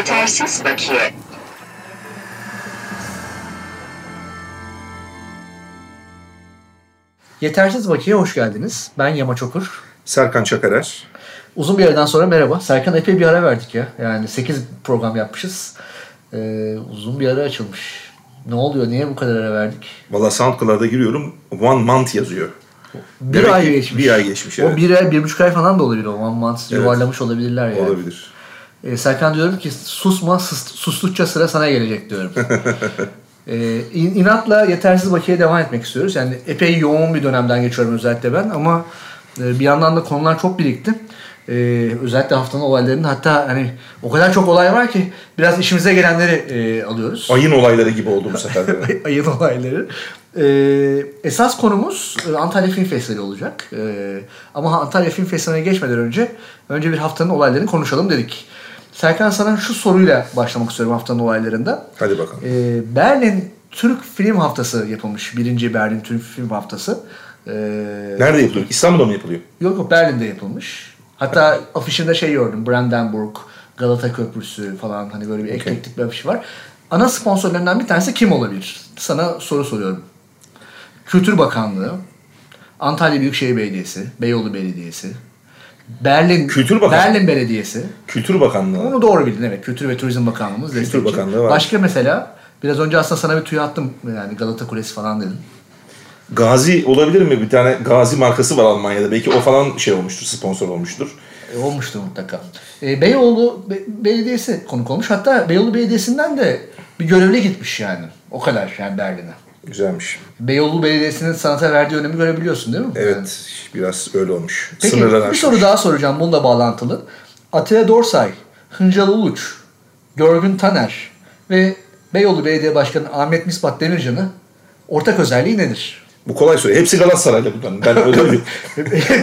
Yetersiz bakiye. Yetersiz Bakiye hoş geldiniz. Ben Yama Çokur. Serkan Çakarer. Uzun bir aradan sonra merhaba. Serkan epey bir ara verdik ya. Yani 8 program yapmışız. Ee, uzun bir ara açılmış. Ne oluyor? Niye bu kadar ara verdik? Valla SoundCloud'a giriyorum. One month yazıyor. Bir Demek ay geçmiş. bir ay geçmiş, evet. O bir ay, bir buçuk ay falan da olabilir o. One month Evet. yuvarlamış olabilirler yani. Olabilir. Ee, Serkan diyorum ki susma, sus, sustukça sıra sana gelecek diyorum. in- inatla yetersiz bakiye devam etmek istiyoruz. Yani epey yoğun bir dönemden geçiyorum özellikle ben ama e, bir yandan da konular çok birikti. Ee, özellikle haftanın olaylarında hatta hani o kadar çok olay var ki biraz işimize gelenleri e, alıyoruz. Ayın olayları gibi oldu bu sefer. Ayın olayları. Ee, esas konumuz e, Antalya Film Festivali olacak. Ee, ama Antalya Film Festivali'ne geçmeden önce önce bir haftanın olaylarını konuşalım dedik. Serkan sana şu soruyla başlamak istiyorum haftanın olaylarında. Hadi bakalım. Ee, Berlin Türk Film Haftası yapılmış. Birinci Berlin Türk Film Haftası. Ee, Nerede yapılıyor? İstanbul'da mı yapılıyor? Yok yok Berlin'de yapılmış. Hatta afişinde şey gördüm. Brandenburg, Galata Köprüsü falan hani böyle bir eklektik bir afiş var. Ana sponsorlarından bir tanesi kim olabilir? Sana soru soruyorum. Kültür Bakanlığı, Antalya Büyükşehir Belediyesi, Beyoğlu Belediyesi, Berlin Kültür Bakanlığı. Berlin Belediyesi. Kültür Bakanlığı. Onu doğru bildin evet. Kültür ve Turizm Bakanlığımız Kültür destekçi. Bakanlığı var. Başka mesela biraz önce aslında sana bir tüy attım. Yani Galata Kulesi falan dedim. Gazi olabilir mi? Bir tane Gazi markası var Almanya'da. Belki o falan şey olmuştur, sponsor olmuştur. E, olmuştu mutlaka. E, Beyoğlu Be- Belediyesi konuk olmuş. Hatta Beyoğlu Belediyesi'nden de bir görevli gitmiş yani. O kadar yani Berlin'e. Güzelmiş. Beyoğlu Belediyesi'nin sanata verdiği önemi görebiliyorsun değil mi? Evet, Yani. biraz öyle olmuş. Peki Sınırlar bir aşmış. soru daha soracağım bununla bağlantılı. Atilla Dorsay, Hıncal Uluç, Görgün Taner ve Beyoğlu Belediye Başkanı Ahmet Misbat Demircan'ı ortak özelliği nedir? Bu kolay soru. Hepsi Galatasaraylı bunların. Ben öyle bir...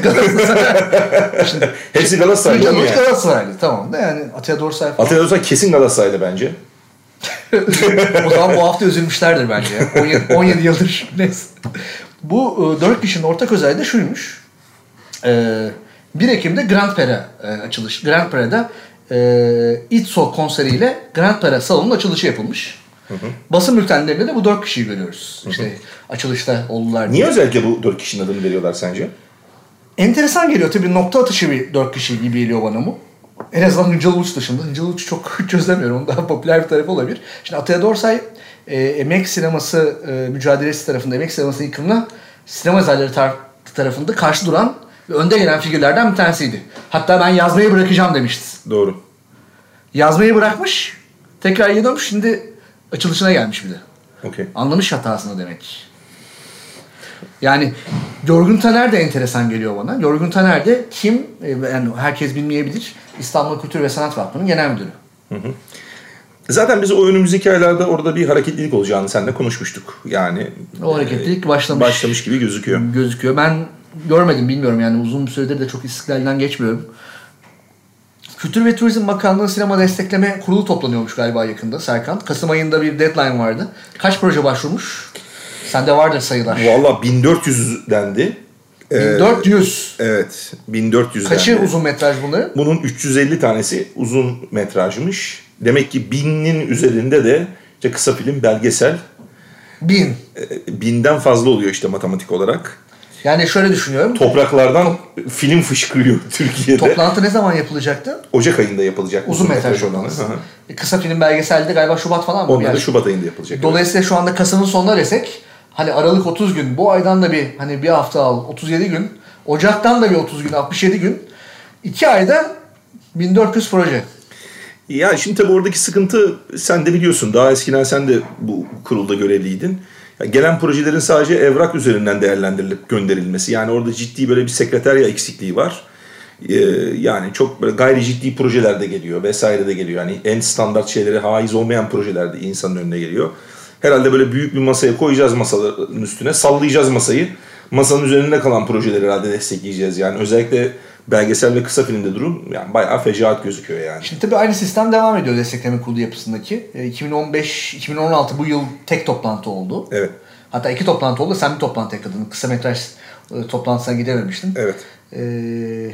Galatasaray. Hepsi Galatasaraylı Hıncal Uluç yani? Galatasaraylı tamam da yani Atilla Dorsay falan. Atilla Dorsay kesin Galatasaraylı bence. o zaman bu hafta üzülmüşlerdir bence. ya. 17, 17 yıldır. Neyse. Bu e, dört kişinin ortak özelliği de şuymuş. E, 1 Ekim'de Grand Pera e, açılış. Grand Pera'da e, İtso konseriyle Grand Pera salonunun açılışı yapılmış. Basın bültenlerinde de bu dört kişiyi görüyoruz. İşte açılışta oldular diye. Niye özellikle bu dört kişinin adını veriyorlar sence? Enteresan geliyor tabii nokta atışı bir dört kişi gibi geliyor bana bu. En azından Hıncal Uluç dışında. Hıncal Uluç çok çözemiyorum. Onun daha popüler bir tarafı olabilir. Şimdi Atilla Dorsay e, emek sineması e, mücadelesi tarafında, emek sinemasının yıkımına sinema yazarları tar- tarafında karşı duran ve önde gelen figürlerden bir tanesiydi. Hatta ben yazmayı bırakacağım demişti. Doğru. Yazmayı bırakmış, tekrar dönmüş, şimdi açılışına gelmiş bir de. Okey. Anlamış hatasını demek. Yani Yorgun Taner de enteresan geliyor bana. Yorgun Taner de kim? E, Yani herkes bilmeyebilir. İstanbul Kültür ve Sanat Vakfı'nın genel müdürü. Zaten biz o önümüzdeki aylarda orada bir hareketlilik olacağını seninle konuşmuştuk. Yani O hareketlilik başlamış. başlamış gibi gözüküyor. Gözüküyor. Ben görmedim bilmiyorum yani uzun bir süredir de çok istiklalden geçmiyorum. Kültür ve Turizm Bakanlığı sinema destekleme kurulu toplanıyormuş galiba yakında Serkan. Kasım ayında bir deadline vardı. Kaç proje başvurmuş? Sende vardır sayılar. Valla 1400 dendi. Ee, 1400. Evet 1400 Kaçı dendi. uzun metraj bunların? Bunun 350 tanesi uzun metrajmış. Demek ki binin üzerinde de işte kısa film, belgesel Bin. e, binden fazla oluyor işte matematik olarak. Yani şöyle düşünüyorum. Topraklardan film fışkırıyor Türkiye'de. Toplantı ne zaman yapılacaktı? Ocak ayında yapılacak. Uzun metraj olanı. E, Kısa film belgeselde galiba Şubat falan mı? Onlar da Yani Şubat ayında yapılacak. Dolayısıyla şu anda Kasım'ın sonuna desek hani Aralık 30 gün bu aydan da bir hani bir hafta al 37 gün Ocak'tan da bir 30 gün 67 gün 2 ayda 1400 proje. Ya şimdi tabii oradaki sıkıntı sen de biliyorsun. Daha eskiden sen de bu kurulda görevliydin. Gelen projelerin sadece evrak üzerinden değerlendirilip gönderilmesi. Yani orada ciddi böyle bir sekreterya eksikliği var. Ee, yani çok böyle gayri ciddi projeler de geliyor vesaire de geliyor. Yani en standart şeylere haiz olmayan projeler de insanın önüne geliyor. Herhalde böyle büyük bir masaya koyacağız masaların üstüne. Sallayacağız masayı. Masanın üzerinde kalan projeleri herhalde destekleyeceğiz. Yani özellikle belgesel ve kısa filmde durum yani bayağı fecaat gözüküyor yani. Şimdi tabii aynı sistem devam ediyor destekleme kurulu yapısındaki. E, 2015-2016 bu yıl tek toplantı oldu. Evet. Hatta iki toplantı oldu. Sen bir toplantı yakaladın. Kısa metraj e, toplantısına gidememiştin. Evet. Ee,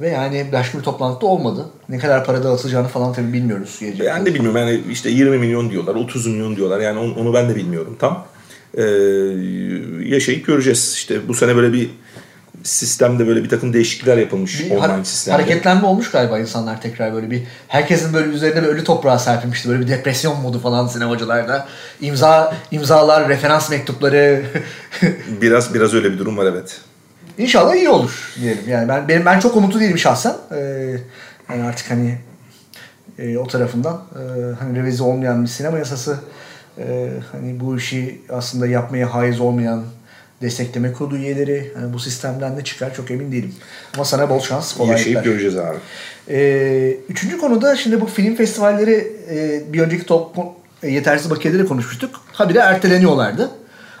Ve yani başka bir toplantıda olmadı. Ne kadar para dağıtılacağını falan tabii bilmiyoruz. Gelecek ben de bilmiyorum. Yani işte 20 milyon diyorlar, 30 milyon diyorlar. Yani onu, onu ben de bilmiyorum tam. Ee, yaşayıp göreceğiz. İşte bu sene böyle bir sistemde böyle bir takım değişiklikler yapılmış bir online sistemde. Hareketlenme olmuş galiba insanlar tekrar böyle bir herkesin böyle üzerine bir ölü toprağa serpilmişti. Böyle bir depresyon modu falan sinemacılarda. İmza imzalar, referans mektupları. biraz biraz öyle bir durum var evet. İnşallah iyi olur diyelim. Yani ben benim ben çok umutlu değilim şahsen. Ee, yani artık hani e, o tarafından e, hani revize olmayan bir sinema yasası e, hani bu işi aslında yapmaya haiz olmayan destekleme kurulu üyeleri hani bu sistemden ne çıkar çok emin değilim. Ama sana bol şans, kolaylıklar. Yaşayıp göreceğiz abi. Ee, üçüncü konuda şimdi bu film festivalleri e, bir önceki top, e, yetersiz bakiyeleri konuşmuştuk. Habire erteleniyorlardı.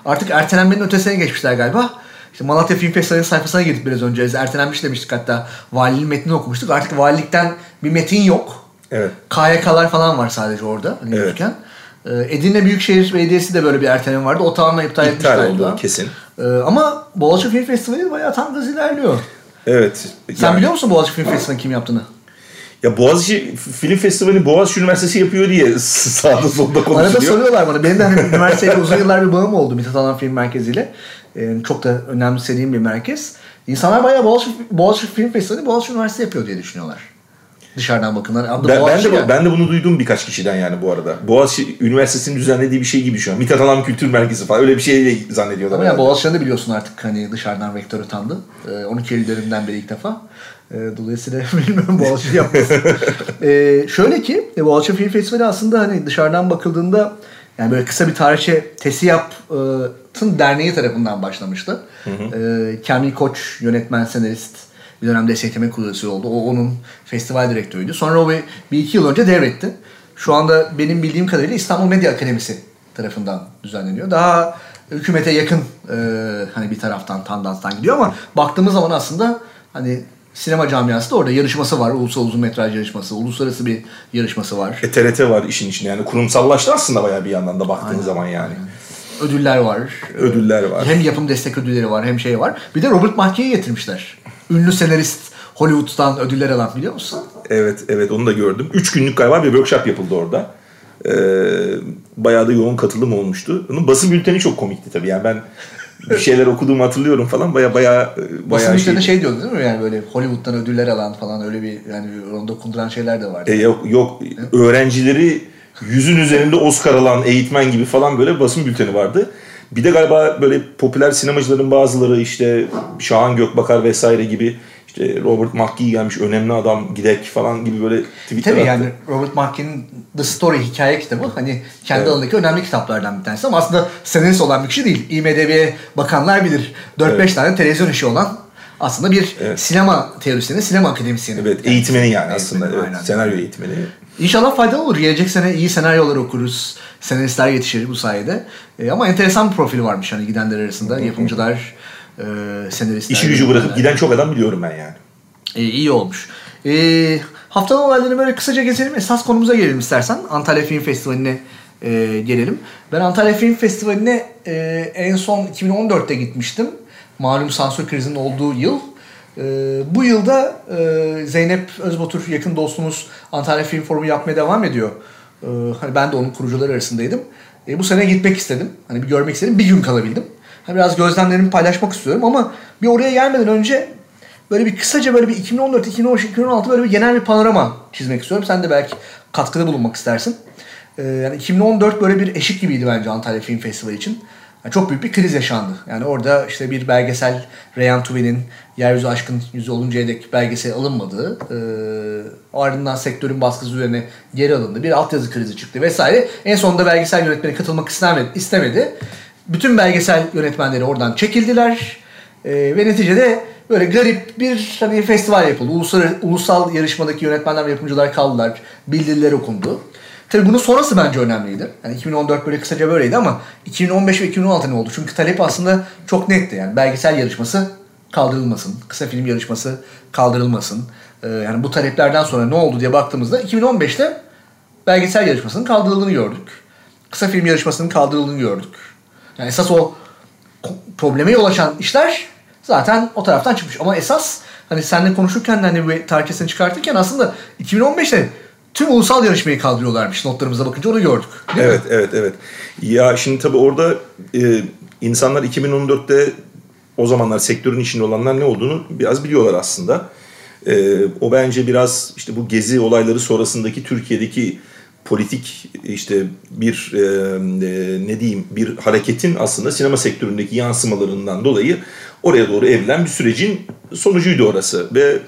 Artık ertelenmenin ötesine geçmişler galiba. İşte Malatya Film Festivali'nin sayfasına girdik biraz önce. Ertelenmiş demiştik hatta. Valiliğin metnini okumuştuk. Artık valilikten bir metin yok. Evet. KYK'lar falan var sadece orada. Hani evet. Yürürken. Ee, Edirne Büyükşehir Belediyesi de böyle bir erteleme vardı. O tamamen iptal, iptal etmişler. oldu kesin. Ee, ama Boğaziçi Film Festivali bayağı tam gaz ilerliyor. Evet. Sen yani... biliyor musun Boğaziçi Film Festivali kim yaptığını? Ya Boğaziçi Film Festivali Boğaziçi Üniversitesi yapıyor diye sağda solda konuşuluyor. Arada soruyorlar bana. Benim de hani üniversiteyle uzun yıllar bir bağım oldu Mithat Alan Film Merkezi ile. Ee, çok da önemsediğim bir merkez. İnsanlar bayağı Boğaziçi, Boğaziçi Film Festivali Boğaziçi Üniversitesi yapıyor diye düşünüyorlar. Dışarıdan bakınlar. Adı ben, ben, de, yani. ben de bunu duydum birkaç kişiden yani bu arada. Boğaziçi Üniversitesi'nin düzenlediği bir şey gibi şu an. Mithat Alan Kültür Merkezi falan öyle bir şey zannediyorlar. Ama yani Boğaziçi'nde de biliyorsun artık hani dışarıdan rektör atandı. Ee, 12 Eylül'lerinden beri ilk defa. Ee, dolayısıyla bilmiyorum Boğaziçi yapmasın. ee, şöyle ki e, Boğaziçi Film Festivali aslında hani dışarıdan bakıldığında yani böyle kısa bir tarihçe Tesiyap'ın derneği tarafından başlamıştı. Hı hı. Ee, Kamil Koç yönetmen senarist bir dönem destekleme kurucusu oldu. O onun festival direktörüydü. Sonra o bir, bir iki yıl önce devretti. Şu anda benim bildiğim kadarıyla İstanbul Medya Akademisi tarafından düzenleniyor. Daha hükümete yakın e, hani bir taraftan Tandans'tan gidiyor ama baktığımız zaman aslında hani sinema camiası da orada yarışması var. Ulusal uzun metraj yarışması, uluslararası bir yarışması var. E, TRT var işin içinde yani kurumsallaştı aslında bayağı bir yandan da baktığın Aynen. zaman yani. Ödüller var. Ödüller var. Hem yapım destek ödülleri var hem şey var. Bir de Robert McKee'yi getirmişler. Ünlü senarist Hollywood'dan ödüller alan biliyor musun? Evet evet onu da gördüm. Üç günlük galiba bir workshop yapıldı orada. Ee, bayağı da yoğun katılım olmuştu. Onun basın bülteni çok komikti tabii. Yani ben bir şeyler okuduğumu hatırlıyorum falan. Baya baya baya şey. de şey diyordu değil mi? Yani böyle Hollywood'dan ödüller alan falan öyle bir yani onu dokunduran şeyler de vardı. E, yok yok öğrencileri yüzün üzerinde Oscar alan eğitmen gibi falan böyle basın bülteni vardı. Bir de galiba böyle popüler sinemacıların bazıları işte Şahan Gökbakar vesaire gibi işte Robert McKee gelmiş önemli adam gidek falan gibi böyle tweetler Tabii attı. yani Robert McKee'nin The Story hikaye kitabı hani kendi evet. alanındaki önemli kitaplardan bir tanesi ama aslında senarist olan bir kişi değil. IMDB'ye bakanlar bilir. 4-5 evet. tane televizyon işi olan aslında bir evet. sinema teorisyeni, sinema akademisyeni. Evet, eğitmeni yani aslında. Evet, aynen. senaryo eğitmeni. İnşallah faydalı olur. Gelecek sene iyi senaryolar okuruz. Senaristler yetişir bu sayede. E, ama enteresan bir profil varmış hani gidenler arasında. Yapımcılar, e, senaristler. İşi gücü bırakıp giden çok adam biliyorum ben yani. E, iyi olmuş. E, haftanın olaylarını böyle kısaca geçelim. Esas konumuza gelelim istersen. Antalya Film Festivali'ne e, gelelim. Ben Antalya Film Festivali'ne e, en son 2014'te gitmiştim. Malum sansür krizinin olduğu yıl. E, bu yılda e, Zeynep Özbatur yakın dostumuz Antalya Film Forumu yapmaya devam ediyor. E, hani ben de onun kurucuları arasındaydım. E, bu sene gitmek istedim. Hani bir görmek istedim. Bir gün kalabildim. Hani biraz gözlemlerimi paylaşmak istiyorum ama bir oraya gelmeden önce böyle bir kısaca böyle bir 2014, 2015, 2016 böyle bir genel bir panorama çizmek istiyorum. Sen de belki katkıda bulunmak istersin. Ee, yani 2014 böyle bir eşik gibiydi bence Antalya Film Festivali için. Yani çok büyük bir kriz yaşandı. Yani orada işte bir belgesel Reyhan Tuvi'nin Yeryüzü Aşkın Yüzü Oluncaya dek belgesel alınmadığı, e, ardından sektörün baskısı üzerine geri alındı. Bir altyazı krizi çıktı vesaire. En sonunda belgesel yönetmeni katılmak istemedi. Bütün belgesel yönetmenleri oradan çekildiler. E, ve neticede böyle garip bir hani festival yapıldı. Ulusal, ulusal yarışmadaki yönetmenler ve yapımcılar kaldılar. Bildiriler okundu. Tabii bunun sonrası bence önemliydi. Yani 2014 böyle kısaca böyleydi ama 2015 ve 2016 ne oldu? Çünkü talep aslında çok netti. Yani belgesel yarışması kaldırılmasın. Kısa film yarışması kaldırılmasın. Ee, yani bu taleplerden sonra ne oldu diye baktığımızda 2015'te belgesel yarışmasının kaldırıldığını gördük. Kısa film yarışmasının kaldırıldığını gördük. Yani esas o probleme yol açan işler zaten o taraftan çıkmış. Ama esas hani seninle konuşurken hani bu tarihçesini çıkartırken aslında 2015'te tüm ulusal yarışmayı kaldırıyorlarmış notlarımıza bakınca onu gördük. Evet, mi? evet, evet. Ya şimdi tabii orada e, insanlar 2014'te o zamanlar sektörün içinde olanlar ne olduğunu biraz biliyorlar aslında. E, o bence biraz işte bu gezi olayları sonrasındaki Türkiye'deki politik işte bir e, e, ne diyeyim bir hareketin aslında sinema sektöründeki yansımalarından dolayı oraya doğru evrilen bir sürecin sonucuydu orası ve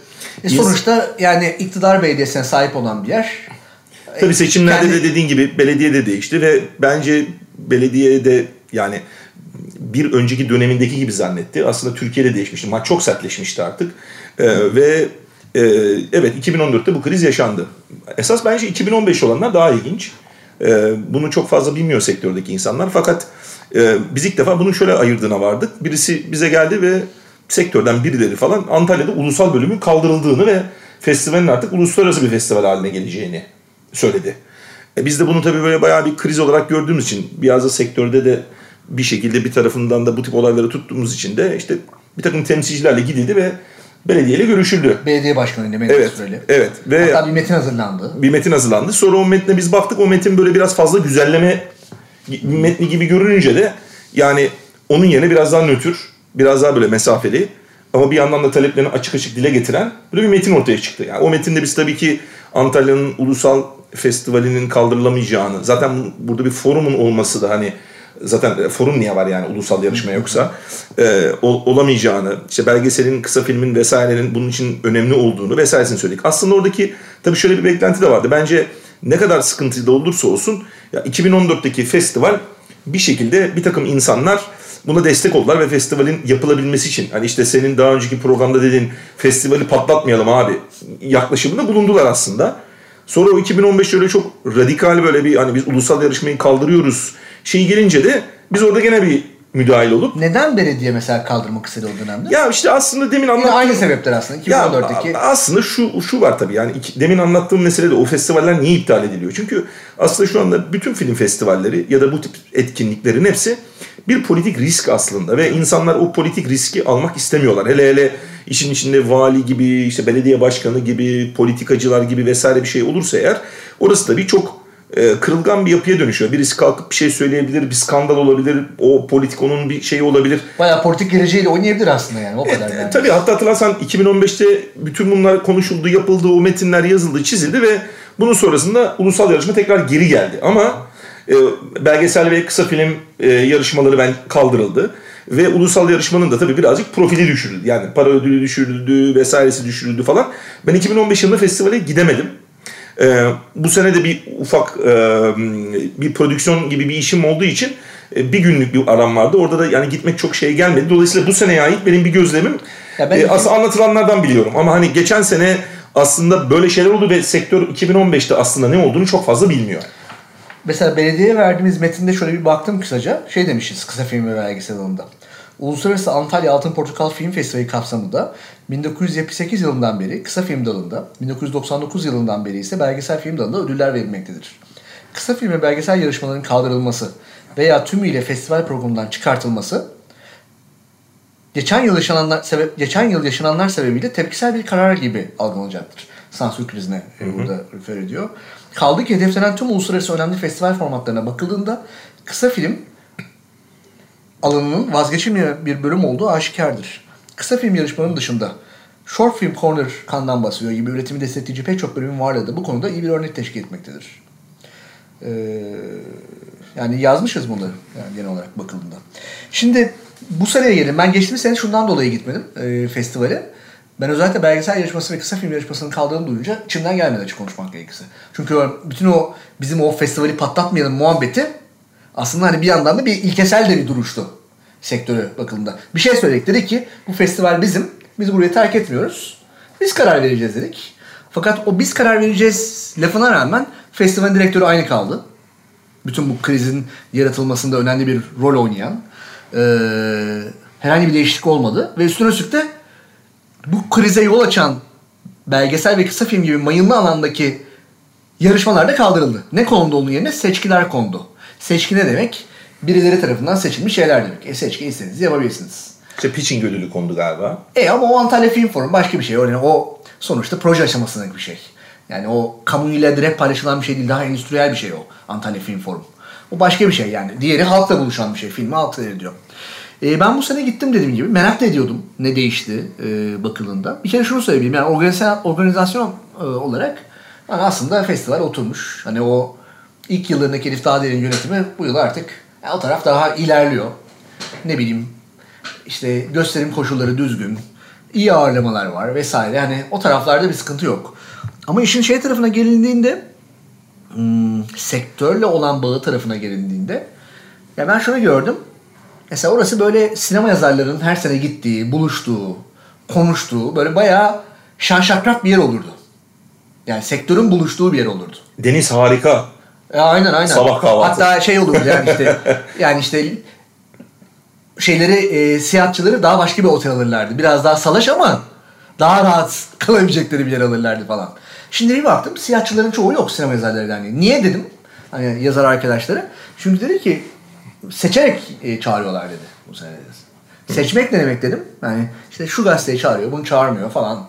E sonuçta yani iktidar belediyesine sahip olan bir yer. Tabii seçimlerde Kendi- de dediğin gibi belediye de değişti ve bence belediye de yani bir önceki dönemindeki gibi zannetti. Aslında Türkiye'de değişmişti. Maç çok sertleşmişti artık. Ee, ve e, evet 2014'te bu kriz yaşandı. Esas bence 2015 olanlar daha ilginç. Ee, bunu çok fazla bilmiyor sektördeki insanlar. Fakat e, biz ilk defa bunun şöyle ayırdığına vardık. Birisi bize geldi ve sektörden birileri falan Antalya'da ulusal bölümün kaldırıldığını ve festivalin artık uluslararası bir festival haline geleceğini söyledi. E biz de bunu tabii böyle bayağı bir kriz olarak gördüğümüz için biraz da sektörde de bir şekilde bir tarafından da bu tip olayları tuttuğumuz için de işte bir takım temsilcilerle gidildi ve belediyeyle görüşüldü. Belediye başkanıyla Mehmet Evet, Süreli. evet ve Hatta bir metin hazırlandı. bir metin hazırlandı. Sonra o metne biz baktık o metin böyle biraz fazla güzelleme metni gibi görününce de yani onun yerine biraz daha nötr, biraz daha böyle mesafeli ama bir yandan da taleplerini açık açık dile getiren böyle bir metin ortaya çıktı. Yani o metinde biz tabii ki Antalya'nın ulusal festivalinin kaldırılamayacağını, zaten burada bir forumun olması da hani zaten forum niye var yani ulusal yarışma yoksa e, ol- olamayacağını, işte belgeselin, kısa filmin vesairenin bunun için önemli olduğunu vesairesini söyledik. Aslında oradaki tabii şöyle bir beklenti de vardı. Bence ne kadar sıkıntılı da olursa olsun ya 2014'teki festival bir şekilde bir takım insanlar buna destek oldular ve festivalin yapılabilmesi için hani işte senin daha önceki programda dediğin festivali patlatmayalım abi yaklaşımında bulundular aslında. Sonra o 2015 öyle çok radikal böyle bir hani biz ulusal yarışmayı kaldırıyoruz şey gelince de biz orada gene bir müdahil olup Neden belediye mesela kaldırmak istedi o dönemde? ya işte aslında demin Yine anlattığım aynı sebepler aslında. ya 2014'teki. a- aslında şu şu var tabii yani iki- demin anlattığım mesele de o festivaller niye iptal ediliyor? Çünkü aslında şu anda bütün film festivalleri ya da bu tip etkinliklerin hepsi bir politik risk aslında ve insanlar o politik riski almak istemiyorlar. Hele hele işin içinde vali gibi, işte belediye başkanı gibi, politikacılar gibi vesaire bir şey olursa eğer orası tabii çok e, kırılgan bir yapıya dönüşüyor. Birisi kalkıp bir şey söyleyebilir, bir skandal olabilir, o politikonun bir şeyi olabilir. Bayağı politik geleceğiyle oynayabilir aslında yani o kadar E, yani. tabii hatta hatırlarsan 2015'te bütün bunlar konuşuldu, yapıldı, o metinler yazıldı, çizildi ve bunun sonrasında ulusal yarışma tekrar geri geldi. Ama e, belgesel ve kısa film e, yarışmaları ben kaldırıldı. Ve ulusal yarışmanın da tabii birazcık profili düşürüldü. Yani para ödülü düşürüldü, vesairesi düşürüldü falan. Ben 2015 yılında festivale gidemedim. Ee, bu sene de bir ufak e, bir prodüksiyon gibi bir işim olduğu için e, bir günlük bir aram vardı. Orada da yani gitmek çok şey gelmedi. Dolayısıyla bu seneye ait benim bir gözlemim. Ya ben e, aslında anlatılanlardan biliyorum. Ama hani geçen sene aslında böyle şeyler oldu ve sektör 2015'te aslında ne olduğunu çok fazla bilmiyor. Mesela belediyeye verdiğimiz metinde şöyle bir baktım kısaca. Şey demişiz kısa film ve belgesel alanında. Uluslararası Antalya Altın Portakal Film Festivali kapsamında 1978 yılından beri kısa film dalında, 1999 yılından beri ise belgesel film dalında ödüller verilmektedir. Kısa film ve belgesel yarışmaların kaldırılması veya tümüyle festival programından çıkartılması geçen yıl yaşananlar sebep geçen yıl yaşananlar sebebiyle tepkisel bir karar gibi algılanacaktır. Sansür krizine e, burada refer ediyor. Kaldı ki hedeflenen tüm uluslararası önemli festival formatlarına bakıldığında kısa film alanının vazgeçilmeyen bir bölüm olduğu aşikardır. Kısa film yarışmanın dışında Short Film Corner kandan basıyor gibi üretimi destekleyici pek çok bölümün varlığı da bu konuda iyi bir örnek teşkil etmektedir. Ee, yani yazmışız bunu yani genel olarak bakıldığında. Şimdi bu seneye gelin. Ben geçtiğimiz sene şundan dolayı gitmedim e, festivale. Ben özellikle belgesel yarışması ve kısa film yarışmasının kaldığını duyunca içimden gelmedi açık konuşmak gerekirse. Çünkü bütün o bizim o festivali patlatmayalım muhabbeti aslında hani bir yandan da bir ilkesel de bir duruştu sektöre bakıldığında. Bir şey söyledik dedi ki bu festival bizim. Biz burayı terk etmiyoruz. Biz karar vereceğiz dedik. Fakat o biz karar vereceğiz lafına rağmen festivalin direktörü aynı kaldı. Bütün bu krizin yaratılmasında önemli bir rol oynayan. Ee, herhangi bir değişiklik olmadı. Ve üstüne üstlük de bu krize yol açan belgesel ve kısa film gibi mayınlı alandaki yarışmalar da kaldırıldı. Ne kondu onun yerine? Seçkiler kondu. Seçki ne demek? Birileri tarafından seçilmiş şeyler demek. E seçki istediğinizi yapabilirsiniz. İşte pitching ödülü kondu galiba. E ama o Antalya Film Forum başka bir şey. Yani o sonuçta proje aşamasındaki bir şey. Yani o kamuyla direkt paylaşılan bir şey değil. Daha endüstriyel bir şey o Antalya Film Forum. O başka bir şey yani. Diğeri halkla buluşan bir şey. Filmi halk seyrediyor. E, ben bu sene gittim dediğim gibi. Merak ediyordum ne değişti e, bakıldığında. Bir kere şunu söyleyeyim. Yani organizasyon, organizasyon e, olarak yani aslında festival oturmuş. Hani o ilk yıllarındaki Elif Dağdere'nin yönetimi bu yıl artık yani o taraf daha ilerliyor. Ne bileyim işte gösterim koşulları düzgün. iyi ağırlamalar var vesaire. Hani o taraflarda bir sıkıntı yok. Ama işin şey tarafına gelindiğinde hmm, sektörle olan bağı tarafına gelindiğinde ya ben şunu gördüm. Mesela orası böyle sinema yazarlarının her sene gittiği, buluştuğu, konuştuğu böyle bayağı şan şakrak bir yer olurdu. Yani sektörün buluştuğu bir yer olurdu. Deniz harika. E, aynen aynen. Sabah kahvaltı. Hatta şey olurdu yani işte yani işte şeyleri e, siyahatçıları daha başka bir otel alırlardı. Biraz daha salaş ama daha rahat kalabilecekleri bir yer alırlardı falan. Şimdi bir baktım siyahçıların çoğu yok sinema yazarları derneği. Niye dedim? Hani yazar arkadaşları. Çünkü dedi ki seçerek e, çağırıyorlar dedi bu sene dedi. Seçmek ne demek dedim. Yani işte şu gazeteyi çağırıyor, bunu çağırmıyor falan.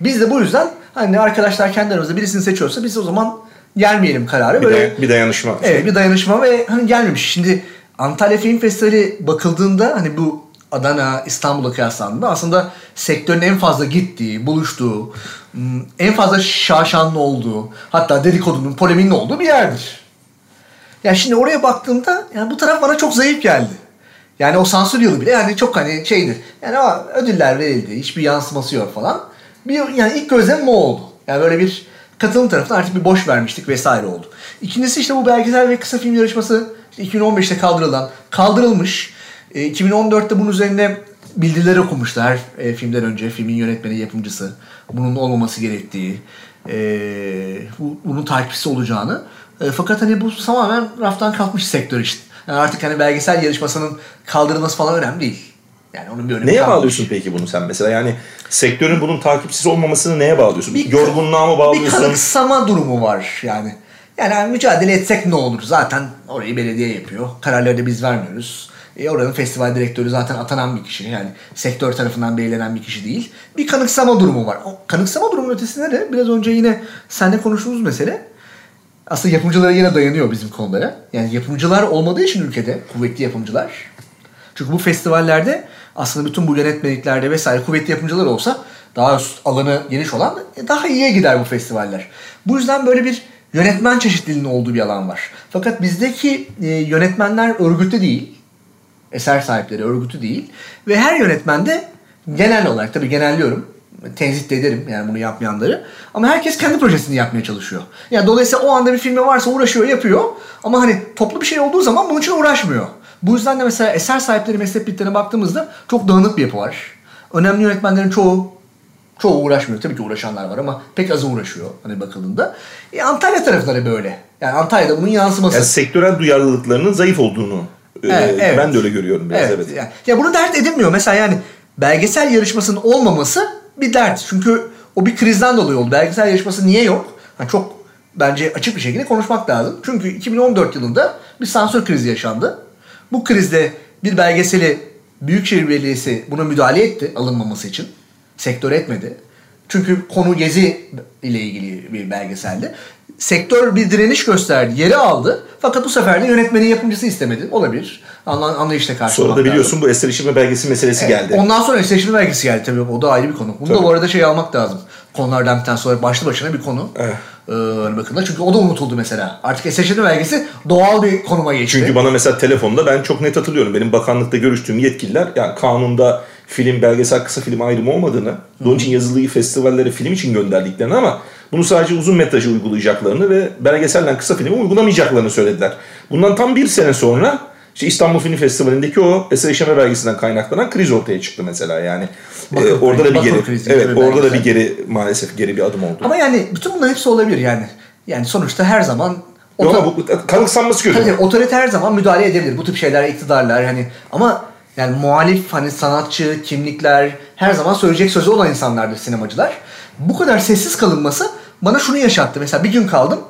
Biz de bu yüzden hani arkadaşlar kendi aramızda birisini seçiyorsa biz o zaman gelmeyelim kararı. Bir, Böyle, bir dayanışma. Evet bir dayanışma ve hani gelmemiş. Şimdi Antalya Film Festivali bakıldığında hani bu Adana, İstanbul'a kıyaslandığında aslında sektörün en fazla gittiği, buluştuğu, en fazla şaşanlı olduğu, hatta dedikodunun, poleminin olduğu bir yerdir. Ya şimdi oraya baktığımda yani bu taraf bana çok zayıf geldi. Yani o sansür yılı bile yani çok hani şeydir. Yani o ödüller verildi, hiçbir yansıması yok falan. Bir, yani ilk gözlemim o oldu. Yani böyle bir katılım tarafından artık bir boş vermiştik vesaire oldu. İkincisi işte bu belgesel ve kısa film yarışması işte 2015'te kaldırılan, kaldırılmış. E, 2014'te bunun üzerine bildiriler okumuştu her e, filmden önce. Filmin yönetmeni, yapımcısı. Bunun olmaması gerektiği, e, bu, bunun takipçisi olacağını. E, fakat hani bu tamamen raftan kalkmış sektör işte. Yani artık hani belgesel yarışmasının kaldırılması falan önemli değil. Yani onun bir önemi Neye kalmamış. bağlıyorsun peki bunu sen mesela? Yani sektörün bunun takipsiz olmamasını neye bağlıyorsun? Bir- Yorgunluğa mı Bir bağlıyorsun? kanıksama durumu var yani. Yani mücadele etsek ne olur? Zaten orayı belediye yapıyor. Kararları da biz vermiyoruz. E oranın festival direktörü zaten atanan bir kişi. Yani sektör tarafından belirlenen bir kişi değil. Bir kanıksama durumu var. O kanıksama durumunun ötesinde de biraz önce yine seninle konuştuğumuz mesele aslında yapımcılara yine dayanıyor bizim konulara. Yani yapımcılar olmadığı için ülkede kuvvetli yapımcılar. Çünkü bu festivallerde aslında bütün bu yönetmeliklerde vesaire kuvvetli yapımcılar olsa daha üst alanı geniş olan e, daha iyiye gider bu festivaller. Bu yüzden böyle bir yönetmen çeşitliliğinin olduğu bir alan var. Fakat bizdeki e, yönetmenler örgütlü değil. Eser sahipleri örgütü değil. Ve her yönetmen de genel olarak tabii genelliyorum. Tenzit de ederim yani bunu yapmayanları. Ama herkes kendi projesini yapmaya çalışıyor. Yani dolayısıyla o anda bir filmi varsa uğraşıyor, yapıyor. Ama hani toplu bir şey olduğu zaman bunun için uğraşmıyor. Bu yüzden de mesela eser sahipleri meslek birliklerine baktığımızda çok dağınık bir yapı var. Önemli yönetmenlerin çoğu çoğu uğraşmıyor. Tabii ki uğraşanlar var ama pek azı uğraşıyor hani bakıldığında. E, Antalya tarafları böyle. Yani Antalya'da bunun yansıması. Yani sektörel duyarlılıklarının zayıf olduğunu e, Evet, evet. ben de öyle görüyorum biraz evet. Yani, ya bunu dert edinmiyor. Mesela yani belgesel yarışmasının olmaması bir dert. Çünkü o bir krizden dolayı oldu. Belgesel yarışması niye yok? Yani çok bence açık bir şekilde konuşmak lazım. Çünkü 2014 yılında bir sansür krizi yaşandı. Bu krizde bir belgeseli Büyükşehir Belediyesi buna müdahale etti alınmaması için. Sektör etmedi. Çünkü konu Gezi ile ilgili bir belgeseldi. Sektör bir direniş gösterdi, yeri aldı. Fakat bu sefer de yönetmenin yapımcısı istemedi. Olabilir. Anla, anlayışla Sonra karşılamak da biliyorsun lazım. bu eser işime belgesi meselesi geldi. Ondan sonra eşleşme belgesi geldi tabii. O da ayrı bir konu. Bunu da Tabii. bu arada şey almak lazım. Konulardan bir tane sonra başlı başına bir konu. Evet. Ee, hani bakın da çünkü o da unutuldu mesela. Artık eşleşme belgesi doğal bir konuma geçti. Çünkü bana mesela telefonda ben çok net hatırlıyorum. Benim bakanlıkta görüştüğüm yetkililer yani kanunda film, belgesel, kısa film ayrımı olmadığını, onun için yazılıyı festivallere film için gönderdiklerini ama bunu sadece uzun metrajı uygulayacaklarını ve belgesellen kısa filmi uygulamayacaklarını söylediler. Bundan tam bir sene sonra işte İstanbul Film Festivali'ndeki o eser işleme belgesinden kaynaklanan kriz ortaya çıktı mesela yani. Bakın, Ee, orada da bir geri, krizi evet orada da bir geri maalesef geri bir adım oldu. Ama yani bütün bunların hepsi olabilir yani. Yani sonuçta her zaman Yok oto- ama bu kanıksanması kötü. Tabii otorite her zaman müdahale edebilir. Bu tip şeyler iktidarlar hani ama yani muhalif hani sanatçı, kimlikler her zaman söyleyecek sözü olan insanlardır sinemacılar. Bu kadar sessiz kalınması bana şunu yaşattı. Mesela bir gün kaldım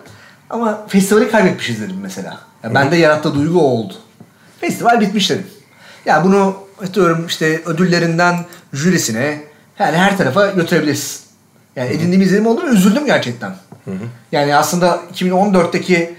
ama festivali kaybetmişiz dedim mesela. Yani bende yarattığı duygu o oldu. Festival bitmiş dedim. Ya bunu atıyorum işte ödüllerinden jürisine yani her tarafa götürebilirsin. Yani edindiğim izlenim oldu ve üzüldüm gerçekten. Yani aslında 2014'teki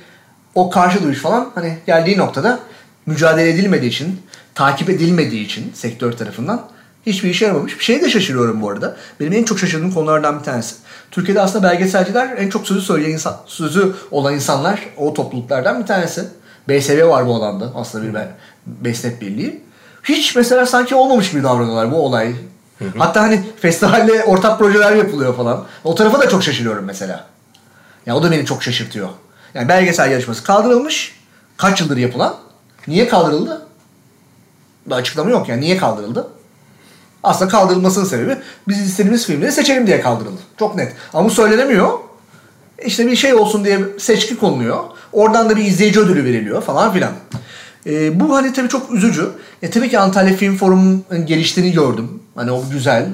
o karşı duruş falan hani geldiği noktada mücadele edilmediği için, takip edilmediği için sektör tarafından hiçbir işe yaramamış. Bir şeye de şaşırıyorum bu arada. Benim en çok şaşırdığım konulardan bir tanesi. Türkiye'de aslında belgeselciler en çok sözü söyleyen insan, sözü olan insanlar o topluluklardan bir tanesi. BSV var bu alanda aslında bir beslet birliği. Hiç mesela sanki olmamış gibi davranıyorlar bu olay. Hı hı. Hatta hani festivalle ortak projeler yapılıyor falan. O tarafa da çok şaşırıyorum mesela. Yani o da beni çok şaşırtıyor. Yani belgesel yarışması kaldırılmış. Kaç yıldır yapılan. Niye kaldırıldı? Bir açıklama yok yani. Niye kaldırıldı? Aslında kaldırılmasının sebebi biz istediğimiz filmleri seçelim diye kaldırıldı. Çok net. Ama bu söylenemiyor. İşte bir şey olsun diye seçki konuluyor. Oradan da bir izleyici ödülü veriliyor falan filan. E, bu hani tabii çok üzücü. E, tabii ki Antalya Film Forum'un geliştiğini gördüm. Hani o güzel.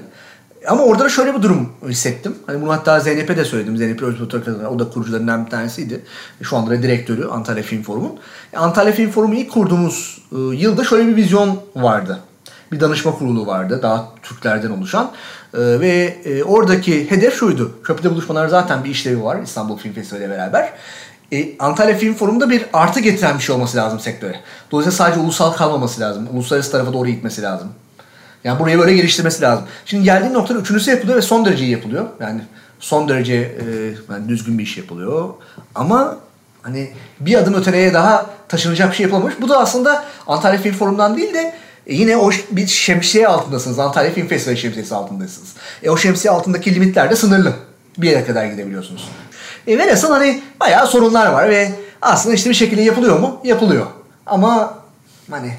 Ama orada da şöyle bir durum hissettim. Hani bunu hatta Zeynep'e de söyledim. Zeynep Özbek o da kurucularından bir tanesiydi. Şu anda da direktörü Antalya Film Forum'un. E, Antalya Film Forum'u ilk kurduğumuz e, yılda şöyle bir vizyon vardı. Bir danışma kurulu vardı. Daha Türklerden oluşan. E, ve e, oradaki hedef şuydu. Köprüde buluşmalar zaten bir işlevi var İstanbul Film Festivali ile beraber. E, Antalya Film Forum'da bir artı getiren bir şey olması lazım sektöre. Dolayısıyla sadece ulusal kalmaması lazım. Uluslararası tarafa doğru gitmesi lazım. Yani burayı böyle geliştirmesi lazım. Şimdi geldiğin noktada üçüncüsü yapılıyor ve son derece iyi yapılıyor. Yani son derece e, yani düzgün bir iş yapılıyor. Ama hani bir adım öteye daha taşınacak bir şey yapılmamış. Bu da aslında Antalya Film Forum'dan değil de e, yine o bir şemsiye altındasınız. Antalya Film Festivali şemsiyesi altındasınız. E o şemsiye altındaki limitler de sınırlı. Bir yere kadar gidebiliyorsunuz. E, velhasıl hani bayağı sorunlar var ve aslında işte bir şekilde yapılıyor mu? Yapılıyor. Ama hani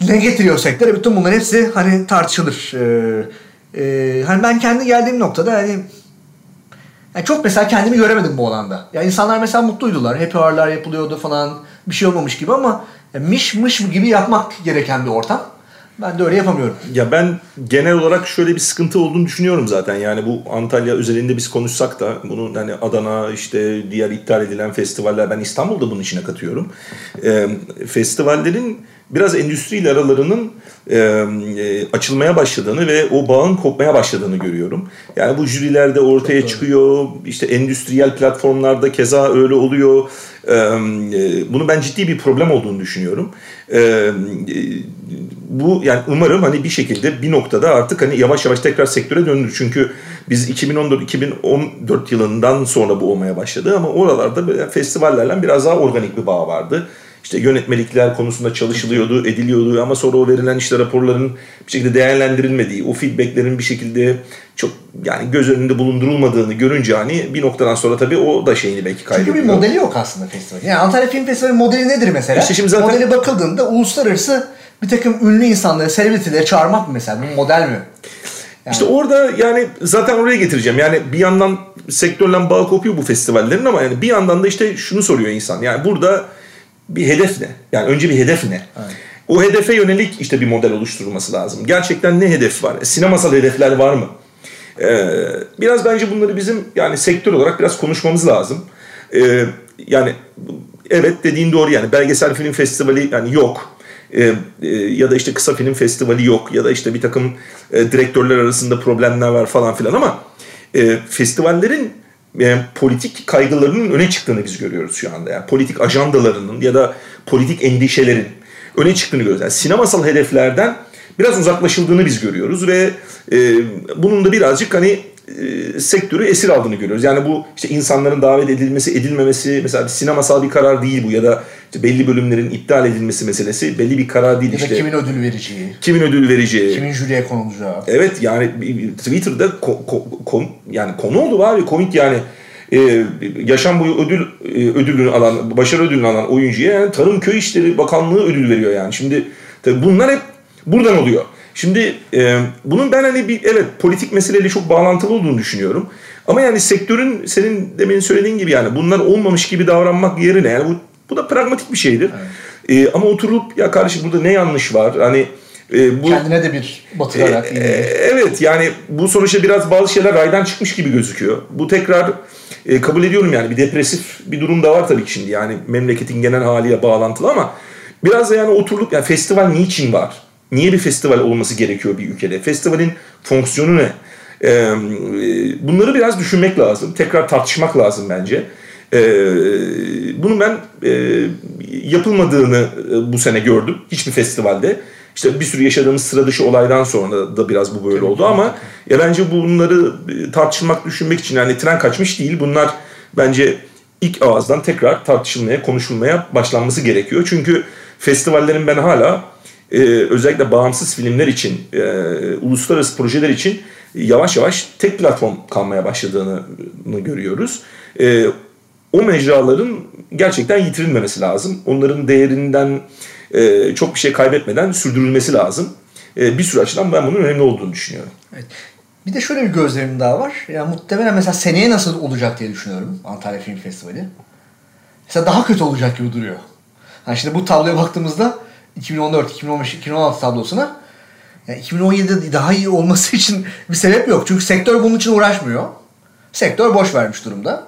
ne getiriyor sektöre? Bütün bunların hepsi hani tartışılır. Ee, e, hani ben kendi geldiğim noktada hani yani çok mesela kendimi göremedim bu alanda. Ya yani insanlar mesela mutluydular. Happy hour'lar yapılıyordu falan. Bir şey olmamış gibi ama mış mış gibi yapmak gereken bir ortam. Ben de öyle yapamıyorum. Ya ben genel olarak şöyle bir sıkıntı olduğunu düşünüyorum zaten. Yani bu Antalya özelinde biz konuşsak da bunu hani Adana işte diğer iptal edilen festivaller ben İstanbul'da bunun içine katıyorum. Ee, festivallerin biraz endüstriyle aralarının e, e, açılmaya başladığını ve o bağın kopmaya başladığını görüyorum. Yani bu jürilerde ortaya çıkıyor, işte endüstriyel platformlarda keza öyle oluyor. E, bunu ben ciddi bir problem olduğunu düşünüyorum. E, bu yani umarım hani bir şekilde bir noktada artık hani yavaş yavaş tekrar sektöre döndür. Çünkü biz 2014-2014 yılından sonra bu olmaya başladı ama oralarda böyle festivallerle biraz daha organik bir bağ vardı işte yönetmelikler konusunda çalışılıyordu, ediliyordu ama sonra o verilen işte raporların bir şekilde değerlendirilmediği, o feedbacklerin bir şekilde çok yani göz önünde bulundurulmadığını görünce hani bir noktadan sonra tabii o da şeyini belki kaybediyor. Çünkü bir modeli yok aslında festival. Yani Antalya Film Festivali modeli nedir mesela? İşte şimdi zaten... Modeli bakıldığında uluslararası bir takım ünlü insanları, selebritileri çağırmak mı mesela? Bu model mi? Yani. İşte orada yani zaten oraya getireceğim. Yani bir yandan sektörle bağ kopuyor bu festivallerin ama yani bir yandan da işte şunu soruyor insan. Yani burada bir hedef ne? Yani önce bir hedef ne? Evet. O hedefe yönelik işte bir model oluşturulması lazım. Gerçekten ne hedef var? Sinemasal hedefler var mı? Ee, biraz bence bunları bizim yani sektör olarak biraz konuşmamız lazım. Ee, yani evet dediğin doğru yani belgesel film festivali yani yok. Ee, e, ya da işte kısa film festivali yok ya da işte bir takım e, direktörler arasında problemler var falan filan ama e, festivallerin e, politik kaygılarının öne çıktığını biz görüyoruz şu anda. Yani politik ajandalarının ya da politik endişelerin öne çıktığını görüyoruz. Yani sinemasal hedeflerden biraz uzaklaşıldığını biz görüyoruz ve e, bunun da birazcık hani e, sektörü esir aldığını görüyoruz. Yani bu işte insanların davet edilmesi, edilmemesi mesela bir sinemasal bir karar değil bu ya da işte belli bölümlerin iptal edilmesi meselesi belli bir karar değil. Ya işte. kimin ödül vereceği. Kimin ödül vereceği. Kimin jüriye konulacağı. Evet yani Twitter'da ko- ko- kom, yani konu oldu abi komik yani. Ee, yaşam boyu ödül e, ödülünü alan, başarı ödülünü alan oyuncuya yani Tarım Köy İşleri Bakanlığı ödül veriyor yani. Şimdi tabii bunlar hep buradan oluyor. Şimdi e, bunun ben hani bir evet politik meseleyle çok bağlantılı olduğunu düşünüyorum. Ama yani sektörün senin demin söylediğin gibi yani bunlar olmamış gibi davranmak yerine yani bu, bu da pragmatik bir şeydir. Evet. E, ama oturup ya kardeşim burada ne yanlış var? Hani e, bu, Kendine de bir batırarak. E, e, evet yani bu sonuçta biraz bazı şeyler raydan çıkmış gibi gözüküyor. Bu tekrar e, kabul ediyorum yani bir depresif bir durum da var tabii ki şimdi. Yani memleketin genel haliyle bağlantılı ama biraz da yani oturup yani festival niçin var? Niye bir festival olması gerekiyor bir ülkede? Festivalin fonksiyonu ne? Ee, bunları biraz düşünmek lazım. Tekrar tartışmak lazım bence. Ee, bunun ben e, yapılmadığını e, bu sene gördüm. Hiçbir festivalde. İşte bir sürü yaşadığımız sıra dışı olaydan sonra da biraz bu böyle oldu ama ya bence bunları e, tartışmak, düşünmek için yani tren kaçmış değil. Bunlar bence ilk ağızdan tekrar tartışılmaya, konuşulmaya başlanması gerekiyor. Çünkü festivallerin ben hala e, özellikle bağımsız filmler için, e, uluslararası projeler için yavaş yavaş tek platform kalmaya başladığını görüyoruz. E, o mecraların gerçekten yitirilmemesi lazım. Onların değerinden e, çok bir şey kaybetmeden sürdürülmesi lazım. E, bir sürü açıdan ben bunun önemli olduğunu düşünüyorum. Evet. Bir de şöyle bir gözlemim daha var. Yani muhtemelen mesela seneye nasıl olacak diye düşünüyorum Antalya Film Festivali. Mesela daha kötü olacak gibi duruyor. Yani şimdi bu tabloya baktığımızda 2014, 2015, 2016 tablosuna yani 2017'de daha iyi olması için bir sebep yok. Çünkü sektör bunun için uğraşmıyor. Sektör boş vermiş durumda.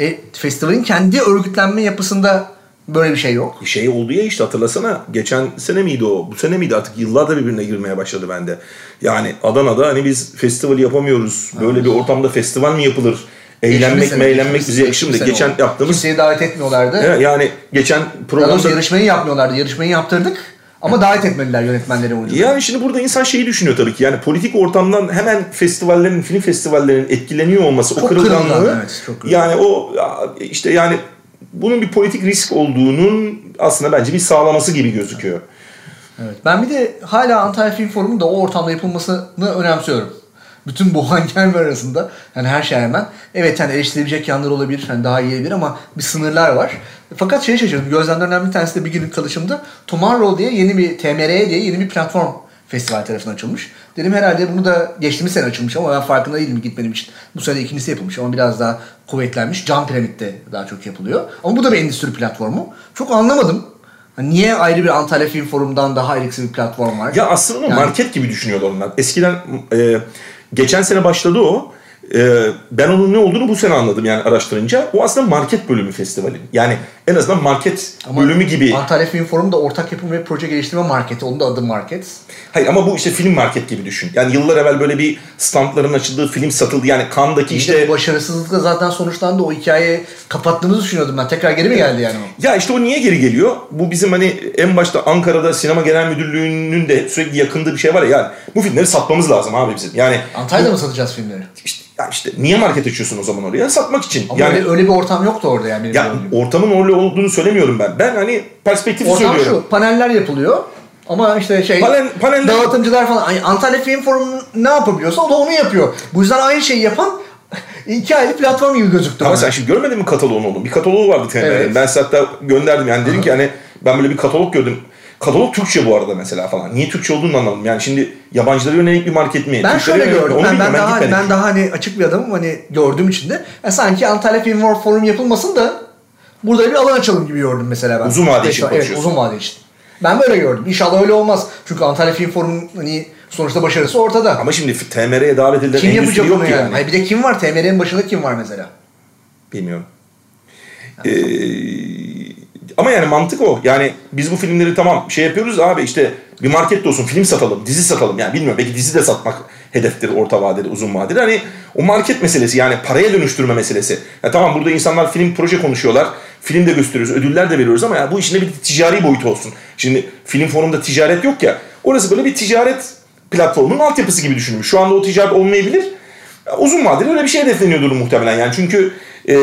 E, festivalin kendi örgütlenme yapısında böyle bir şey yok. Şey oldu ya işte hatırlasana. Geçen sene miydi o? Bu sene miydi artık? Yıllar da birbirine girmeye başladı bende. Yani Adana'da hani biz festival yapamıyoruz. Böyle bir ortamda festival mi yapılır? Eğlenmek eğlenmek bize yakışır? Geçen oldu. yaptığımız... Kimseyi davet etmiyorlardı. Yani geçen programda... yarışmayı yapmıyorlardı. Yarışmayı yaptırdık. Ama davet etmediler yönetmenleri oyuncuları. Yani şimdi burada insan şeyi düşünüyor tabii ki. Yani politik ortamdan hemen festivallerin, film festivallerinin etkileniyor olması, çok o kırılganlığı. Evet, çok yani o işte yani bunun bir politik risk olduğunun aslında bence bir sağlaması gibi gözüküyor. Evet. Ben bir de hala Antalya Film Forumu'nun da o ortamda yapılmasını önemsiyorum. Bütün bu hangiler arasında yani her şey hemen. Evet hani eleştirilecek yanlar olabilir. Hani daha iyi olabilir ama bir sınırlar var. Fakat şey şaşırdım. Gözlemlerden bir tanesi de bir günlük kalışımda Tomorrow diye yeni bir TMR diye yeni bir platform festival tarafından açılmış. Dedim herhalde bunu da geçtiğimiz sene açılmış ama ben farkında değilim gitmediğim için. Bu sene ikincisi yapılmış ama biraz daha kuvvetlenmiş. Cam Piramit'te daha çok yapılıyor. Ama bu da bir endüstri platformu. Çok anlamadım. Niye ayrı bir Antalya Film Forum'dan daha ayrıksı bir platform var? Ya aslında yani... market gibi düşünüyorlar onlar. Eskiden e, geçen sene başladı o. Ee, ben onun ne olduğunu bu sene anladım yani araştırınca. O aslında market bölümü festivalin. Yani en azından market ama bölümü gibi. Antalya Film Forum da ortak yapım ve proje geliştirme marketi. Onun da adı market. Hayır ama bu işte film market gibi düşün. Yani yıllar evvel böyle bir standların açıldığı film satıldı. Yani Cannes'daki işte... işte başarısızlıkla zaten sonuçlandı. O hikayeyi kapattığınızı düşünüyordum ben. Tekrar geri mi geldi yani o? Ya işte o niye geri geliyor? Bu bizim hani en başta Ankara'da sinema genel müdürlüğünün de sürekli yakındığı bir şey var ya. Yani bu filmleri satmamız lazım abi bizim. Yani Antalya'da bu... mı satacağız filmleri? İşte ya işte niye market açıyorsun o zaman oraya? Satmak için. Ama yani, öyle, öyle bir ortam yoktu orada yani. Ya ortamın öyle olduğunu söylemiyorum ben. Ben hani perspektifi ortam söylüyorum. Ortam şu paneller yapılıyor. Ama işte şey Panel, paneller... dağıtımcılar falan Antalya Film Forum ne yapabiliyorsa o da onu yapıyor. Bu yüzden aynı şeyi yapan iki ayrı platform gibi gözüktü. Ama bana. sen şimdi görmedin mi kataloğunu onun? Bir kataloğu vardı evet. Ben size hatta gönderdim yani dedim ki hani ben böyle bir katalog gördüm. Katalog Türkçe bu arada mesela falan. Niye Türkçe olduğunu anlamadım. Yani şimdi yabancılara yönelik bir market mi? Ben Türklere şöyle gördüm. Ben, ben, daha, ben, ben daha hani açık bir adamım hani gördüğüm için de. Yani sanki Antalya Film Forum yapılmasın da burada bir alan açalım gibi gördüm mesela ben. Uzun vade için Evet uzun vade için. Ben böyle gördüm. İnşallah öyle olmaz. Çünkü Antalya Film Forum'un hani sonuçta başarısı ortada. Ama şimdi TMR'ye davet edilen kim yapacak bunu yani? yani. Hayır, bir de kim var? TMR'nin başında kim var mesela? Bilmiyorum. Yani. Ee, ama yani mantık o. Yani biz bu filmleri tamam şey yapıyoruz abi işte bir market olsun film satalım, dizi satalım. Yani bilmiyorum belki dizi de satmak hedeftir orta vadeli, uzun vadeli. Hani o market meselesi yani paraya dönüştürme meselesi. Ya tamam burada insanlar film proje konuşuyorlar. Film de gösteriyoruz, ödüller de veriyoruz ama ya bu işin bir ticari boyutu olsun. Şimdi film forumda ticaret yok ya. Orası böyle bir ticaret platformunun altyapısı gibi düşünülmüş. Şu anda o ticaret olmayabilir. Uzun vadeli öyle bir şey hedefleniyordur muhtemelen yani. Çünkü e,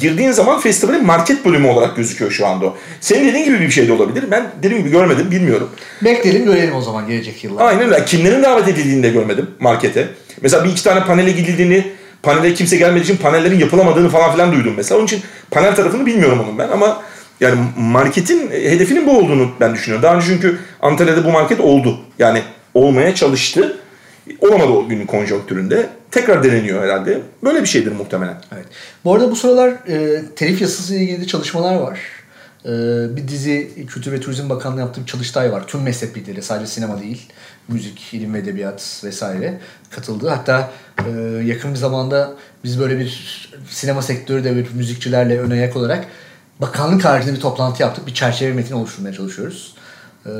girdiğin zaman festivalin market bölümü olarak gözüküyor şu anda o. Senin dediğin gibi bir şey de olabilir. Ben dediğim gibi görmedim, bilmiyorum. Bekleyelim görelim o zaman gelecek yıllarda. Aynen öyle. Kimlerin davet edildiğini de görmedim markete. Mesela bir iki tane panele gidildiğini, panele kimse gelmediği için panellerin yapılamadığını falan filan duydum mesela. Onun için panel tarafını bilmiyorum onun ben ama yani marketin hedefinin bu olduğunu ben düşünüyorum. Daha önce çünkü Antalya'da bu market oldu. Yani olmaya çalıştı. Olamadı o günün konjonktüründe. Tekrar deneniyor herhalde. Böyle bir şeydir muhtemelen. Evet. Bu arada bu sıralar e, telif yasası ile ilgili çalışmalar var. E, bir dizi Kültür ve Turizm Bakanlığı yaptığı bir çalıştay var. Tüm meslek bilgileri sadece sinema değil. Müzik, ilim ve edebiyat vesaire katıldı. Hatta e, yakın bir zamanda biz böyle bir sinema sektörü de bir müzikçilerle ön ayak olarak bakanlık haricinde bir toplantı yaptık. Bir çerçeve metin oluşturmaya çalışıyoruz. Ee,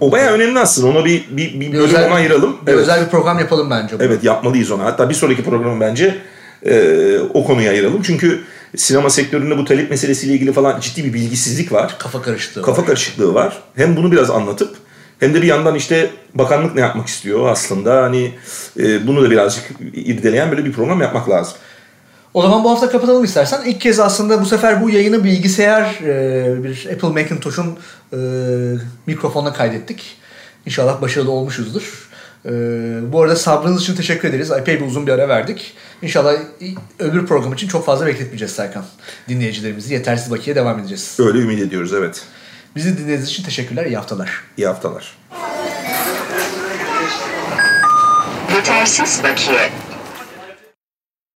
O bayağı önemli aslında. Ona bir, bir, bir bölüm özel- ayıralım. bir Evet. özel bir program yapalım bence. bunu. Evet yapmalıyız ona. Hatta bir sonraki programı bence e, o konuya ayıralım. Çünkü sinema sektöründe bu talep meselesiyle ilgili falan ciddi bir bilgisizlik var. Kafa karışıklığı. Kafa var. karışıklığı var. Hem bunu biraz anlatıp hem de bir yandan işte bakanlık ne yapmak istiyor aslında hani e, bunu da birazcık irdeleyen böyle bir program yapmak lazım. O zaman bu hafta kapatalım istersen. İlk kez aslında bu sefer bu yayını bilgisayar e, bir Apple Macintosh'un e, mikrofonla kaydettik. İnşallah başarılı olmuşuzdur. E, bu arada sabrınız için teşekkür ederiz. Epey bir uzun bir ara verdik. İnşallah öbür program için çok fazla bekletmeyeceğiz Serkan. Dinleyicilerimizi yetersiz vakiye devam edeceğiz. Öyle ümit ediyoruz evet. Bizi dinlediğiniz için teşekkürler. İyi haftalar. İyi haftalar. Yetersiz bakiye.